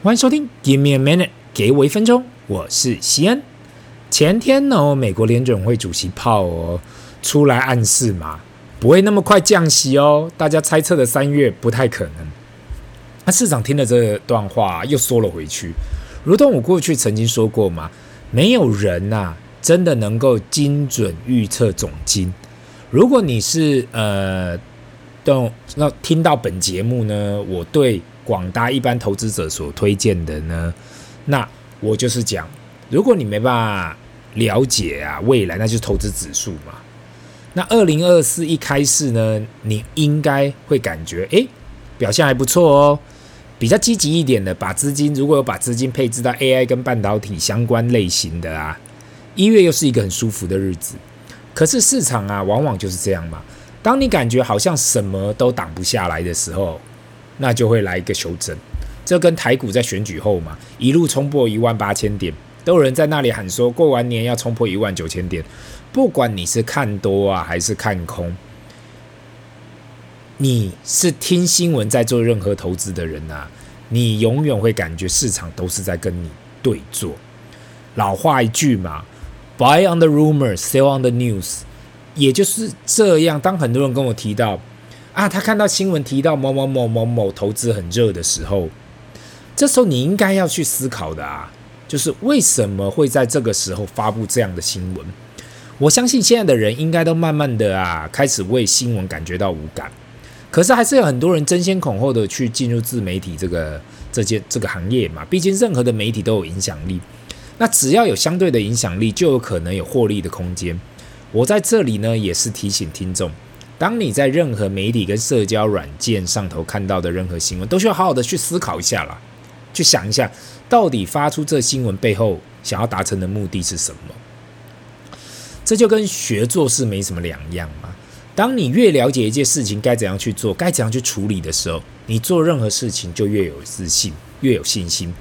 欢迎收听 Give me a minute，给我一分钟，我是西恩。前天呢，美国联准会主席鲍尔出来暗示嘛，不会那么快降息哦。大家猜测的三月不太可能。那市场听了这段话，又缩了回去。如同我过去曾经说过嘛，没有人呐、啊，真的能够精准预测总金。如果你是呃，都那听到本节目呢，我对。广大一般投资者所推荐的呢，那我就是讲，如果你没办法了解啊未来，那就是投资指数嘛。那二零二四一开市呢，你应该会感觉哎，表现还不错哦，比较积极一点的，把资金如果有把资金配置到 AI 跟半导体相关类型的啊，一月又是一个很舒服的日子。可是市场啊，往往就是这样嘛，当你感觉好像什么都挡不下来的时候。那就会来一个修正，这跟台股在选举后嘛，一路冲破一万八千点，都有人在那里喊说，过完年要冲破一万九千点。不管你是看多啊，还是看空，你是听新闻在做任何投资的人啊，你永远会感觉市场都是在跟你对做。老话一句嘛，Buy on the rumor, sell on the news，也就是这样。当很多人跟我提到。啊，他看到新闻提到某某某某某投资很热的时候，这时候你应该要去思考的啊，就是为什么会在这个时候发布这样的新闻？我相信现在的人应该都慢慢的啊，开始为新闻感觉到无感，可是还是有很多人争先恐后的去进入自媒体这个这件这个行业嘛。毕竟任何的媒体都有影响力，那只要有相对的影响力，就有可能有获利的空间。我在这里呢，也是提醒听众。当你在任何媒体跟社交软件上头看到的任何新闻，都需要好好的去思考一下啦，去想一下，到底发出这新闻背后想要达成的目的是什么？这就跟学做事没什么两样嘛。当你越了解一件事情该怎样去做，该怎样去处理的时候，你做任何事情就越有自信，越有信心。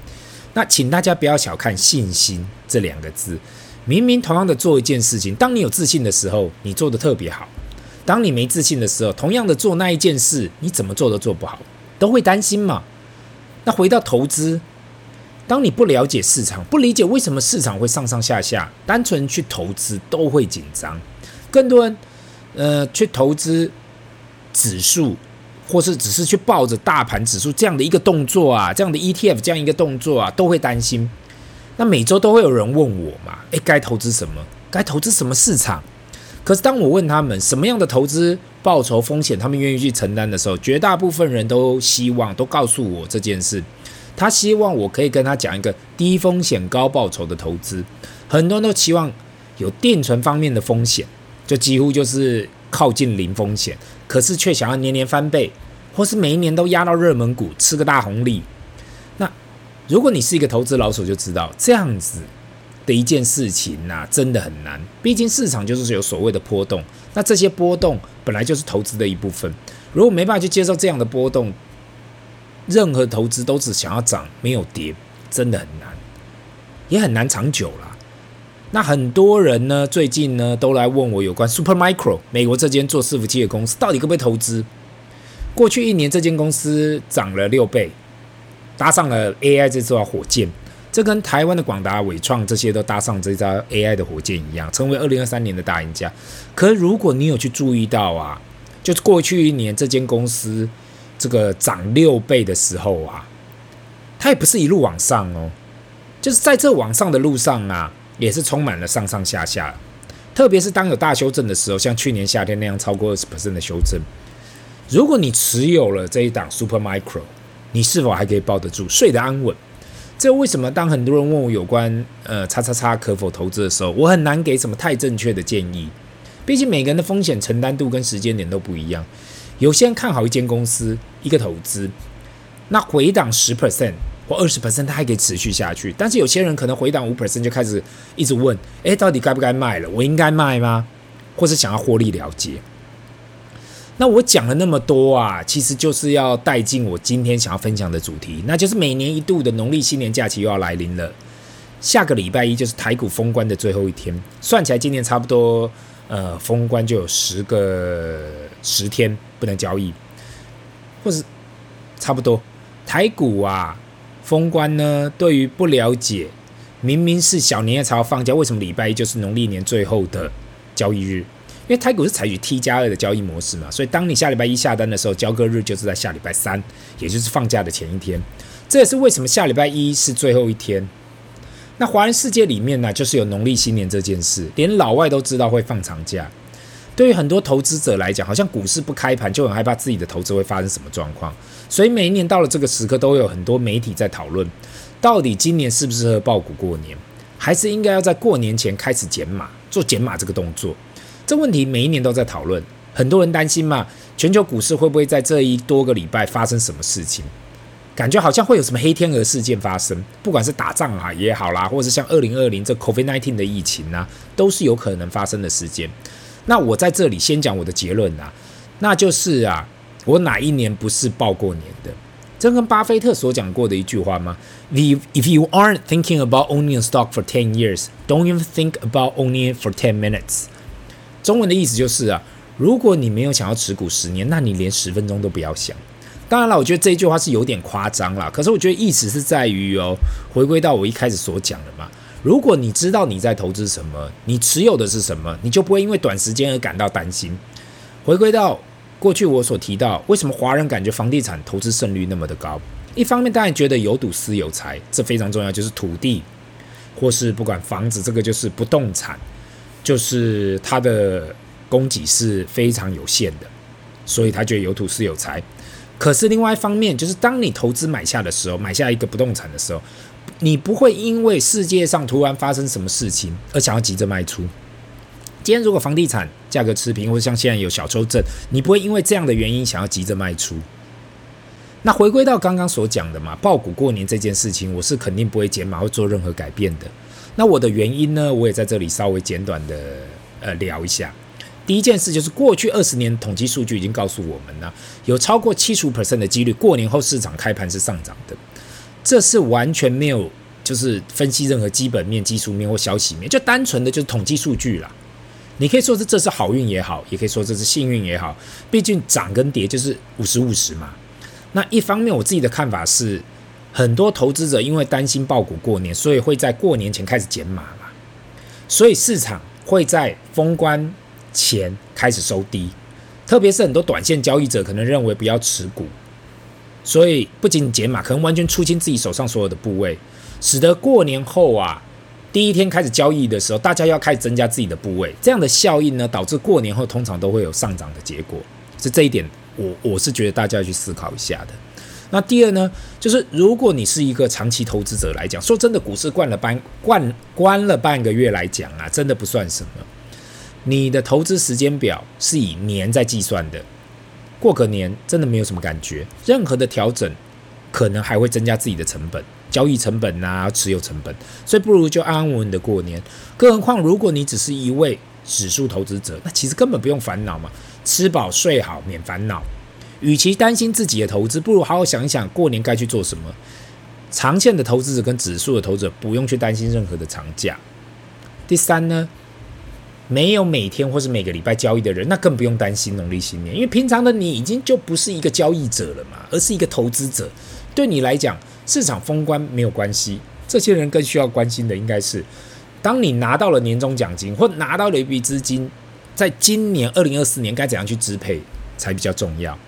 那请大家不要小看信心这两个字。明明同样的做一件事情，当你有自信的时候，你做得特别好。当你没自信的时候，同样的做那一件事，你怎么做都做不好，都会担心嘛。那回到投资，当你不了解市场，不理解为什么市场会上上下下，单纯去投资都会紧张。更多人，呃，去投资指数，或是只是去抱着大盘指数这样的一个动作啊，这样的 ETF 这样一个动作啊，都会担心。那每周都会有人问我嘛，诶，该投资什么？该投资什么市场？可是当我问他们什么样的投资报酬风险，他们愿意去承担的时候，绝大部分人都希望都告诉我这件事。他希望我可以跟他讲一个低风险高报酬的投资。很多人都期望有定存方面的风险，就几乎就是靠近零风险，可是却想要年年翻倍，或是每一年都压到热门股吃个大红利。那如果你是一个投资老手，就知道这样子。的一件事情呐、真的很难。毕竟市场就是有所谓的波动，那这些波动本来就是投资的一部分。如果没办法去接受这样的波动，任何投资都只想要涨没有跌，真的很难，也很难长久啦。那很多人呢，最近呢都来问我有关 Supermicro 美国这间做伺服器的公司到底可不可以投资？过去一年这间公司涨了六倍，搭上了 AI 这艘火箭。这跟台湾的广达、伟创这些都搭上这艘 AI 的火箭一样，成为二零二三年的大赢家。可如果你有去注意到啊，就是过去一年这间公司这个涨六倍的时候啊，它也不是一路往上哦，就是在这往上的路上啊，也是充满了上上下下。特别是当有大修正的时候，像去年夏天那样超过二十 percent 的修正，如果你持有了这一档 Supermicro，你是否还可以抱得住，睡得安稳？这为什么当很多人问我有关呃叉叉叉可否投资的时候，我很难给什么太正确的建议。毕竟每个人的风险承担度跟时间点都不一样。有些人看好一间公司一个投资，那回档十 percent 或二十 percent，他还可以持续下去。但是有些人可能回档五 percent 就开始一直问：诶，到底该不该卖了？我应该卖吗？或是想要获利了结？那我讲了那么多啊，其实就是要带进我今天想要分享的主题，那就是每年一度的农历新年假期又要来临了。下个礼拜一就是台股封关的最后一天，算起来今年差不多，呃，封关就有十个十天不能交易，或是差不多台股啊封关呢，对于不了解，明明是小年夜才要放假，为什么礼拜一就是农历年最后的交易日？因为台股是采取 T 加二的交易模式嘛，所以当你下礼拜一下单的时候，交割日就是在下礼拜三，也就是放假的前一天。这也是为什么下礼拜一是最后一天。那华人世界里面呢，就是有农历新年这件事，连老外都知道会放长假。对于很多投资者来讲，好像股市不开盘就很害怕自己的投资会发生什么状况，所以每一年到了这个时刻，都有很多媒体在讨论，到底今年适不适合爆股过年，还是应该要在过年前开始减码，做减码这个动作。这问题每一年都在讨论，很多人担心嘛，全球股市会不会在这一多个礼拜发生什么事情？感觉好像会有什么黑天鹅事件发生，不管是打仗啊也好啦，或者是像二零二零这 COVID-19 的疫情啊，都是有可能发生的事件。那我在这里先讲我的结论啊，那就是啊，我哪一年不是报过年的？这跟巴菲特所讲过的一句话吗？If if you aren't thinking about owning a stock for ten years, don't even think about owning it for ten minutes. 中文的意思就是啊，如果你没有想要持股十年，那你连十分钟都不要想。当然了，我觉得这句话是有点夸张啦。可是我觉得意思是在于哦，回归到我一开始所讲的嘛。如果你知道你在投资什么，你持有的是什么，你就不会因为短时间而感到担心。回归到过去我所提到，为什么华人感觉房地产投资胜率那么的高？一方面当然觉得有赌私有财，这非常重要，就是土地或是不管房子，这个就是不动产。就是它的供给是非常有限的，所以他觉得有土是有财。可是另外一方面，就是当你投资买下的时候，买下一个不动产的时候，你不会因为世界上突然发生什么事情而想要急着卖出。今天如果房地产价格持平，或者像现在有小抽证，你不会因为这样的原因想要急着卖出。那回归到刚刚所讲的嘛，爆股过年这件事情，我是肯定不会减码或做任何改变的。那我的原因呢？我也在这里稍微简短的呃聊一下。第一件事就是过去二十年统计数据已经告诉我们了，有超过七十五 percent 的几率过年后市场开盘是上涨的。这是完全没有就是分析任何基本面、技术面或消息面，就单纯的就是统计数据啦。你可以说是这是好运也好，也可以说这是幸运也好，毕竟涨跟跌就是五十五十嘛。那一方面我自己的看法是。很多投资者因为担心爆股过年，所以会在过年前开始减码嘛，所以市场会在封关前开始收低，特别是很多短线交易者可能认为不要持股，所以不仅减码，可能完全出清自己手上所有的部位，使得过年后啊第一天开始交易的时候，大家要开始增加自己的部位，这样的效应呢，导致过年后通常都会有上涨的结果，是这一点我我是觉得大家要去思考一下的。那第二呢，就是如果你是一个长期投资者来讲，说真的，股市关了半关关了半个月来讲啊，真的不算什么。你的投资时间表是以年在计算的，过个年真的没有什么感觉，任何的调整可能还会增加自己的成本，交易成本啊，持有成本，所以不如就安安稳稳的过年。更何况，如果你只是一位指数投资者，那其实根本不用烦恼嘛，吃饱睡好，免烦恼。与其担心自己的投资，不如好好想一想过年该去做什么。长线的投资者跟指数的投资者不用去担心任何的长假。第三呢，没有每天或是每个礼拜交易的人，那更不用担心农历新年，因为平常的你已经就不是一个交易者了嘛，而是一个投资者。对你来讲，市场封关没有关系。这些人更需要关心的应该是，当你拿到了年终奖金或拿到了一笔资金，在今年二零二四年该怎样去支配才比较重要。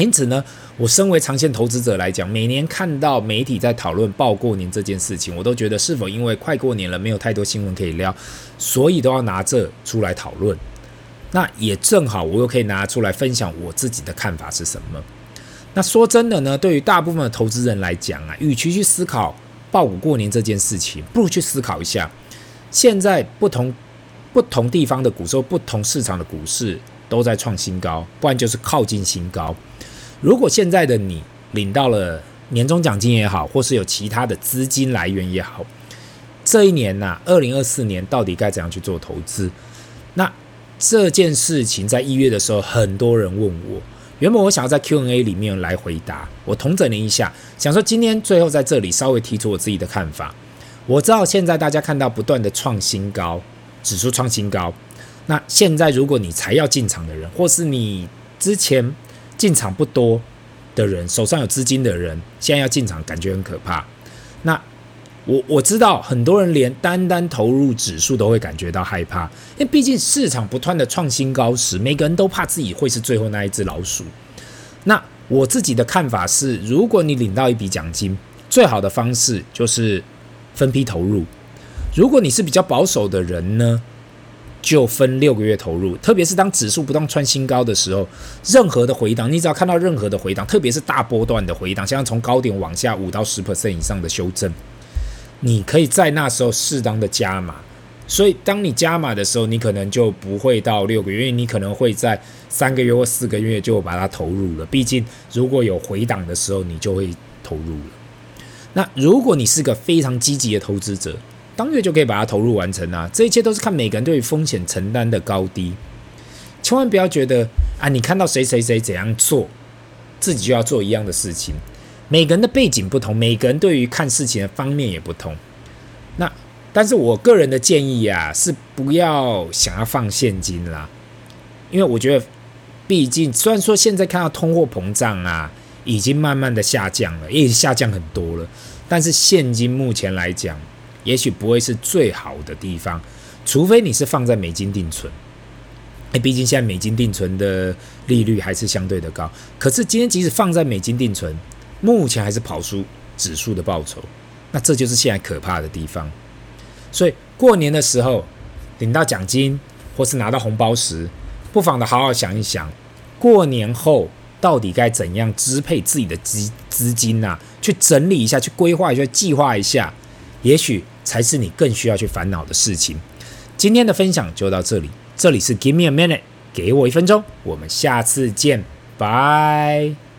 因此呢，我身为长线投资者来讲，每年看到媒体在讨论报过年这件事情，我都觉得是否因为快过年了，没有太多新闻可以聊，所以都要拿这出来讨论。那也正好，我又可以拿出来分享我自己的看法是什么。那说真的呢，对于大部分的投资人来讲啊，与其去思考报股过年这件事情，不如去思考一下，现在不同不同地方的股市、不同市场的股市都在创新高，不然就是靠近新高。如果现在的你领到了年终奖金也好，或是有其他的资金来源也好，这一年呐、啊，二零二四年到底该怎样去做投资？那这件事情在一月的时候，很多人问我，原本我想要在 Q&A 里面来回答，我统整了一下，想说今天最后在这里稍微提出我自己的看法。我知道现在大家看到不断的创新高，指数创新高，那现在如果你才要进场的人，或是你之前。进场不多的人，手上有资金的人，现在要进场，感觉很可怕。那我我知道很多人连单单投入指数都会感觉到害怕，因为毕竟市场不断的创新高时，每个人都怕自己会是最后那一只老鼠。那我自己的看法是，如果你领到一笔奖金，最好的方式就是分批投入。如果你是比较保守的人呢，就分六个月投入。特别是当指数不断创新高的时候，任何的回档，你只要看到任何的回档，特别是大波段的回档，像从高点往下五到十 percent 以上的修正。你可以在那时候适当的加码，所以当你加码的时候，你可能就不会到六个月，因为你可能会在三个月或四个月就把它投入了。毕竟如果有回档的时候，你就会投入了。那如果你是个非常积极的投资者，当月就可以把它投入完成啊。这一切都是看每个人对于风险承担的高低，千万不要觉得啊，你看到谁谁谁怎样做，自己就要做一样的事情。每个人的背景不同，每个人对于看事情的方面也不同。那，但是我个人的建议啊，是不要想要放现金啦，因为我觉得，毕竟虽然说现在看到通货膨胀啊，已经慢慢的下降了，也下降很多了，但是现金目前来讲，也许不会是最好的地方，除非你是放在美金定存。哎，毕竟现在美金定存的利率还是相对的高，可是今天即使放在美金定存，目前还是跑输指数的报酬，那这就是现在可怕的地方。所以过年的时候领到奖金或是拿到红包时，不妨的好好想一想，过年后到底该怎样支配自己的资资金呐？去整理一下，去规划一下，计划一下，也许才是你更需要去烦恼的事情。今天的分享就到这里，这里是 Give me a minute，给我一分钟，我们下次见，拜。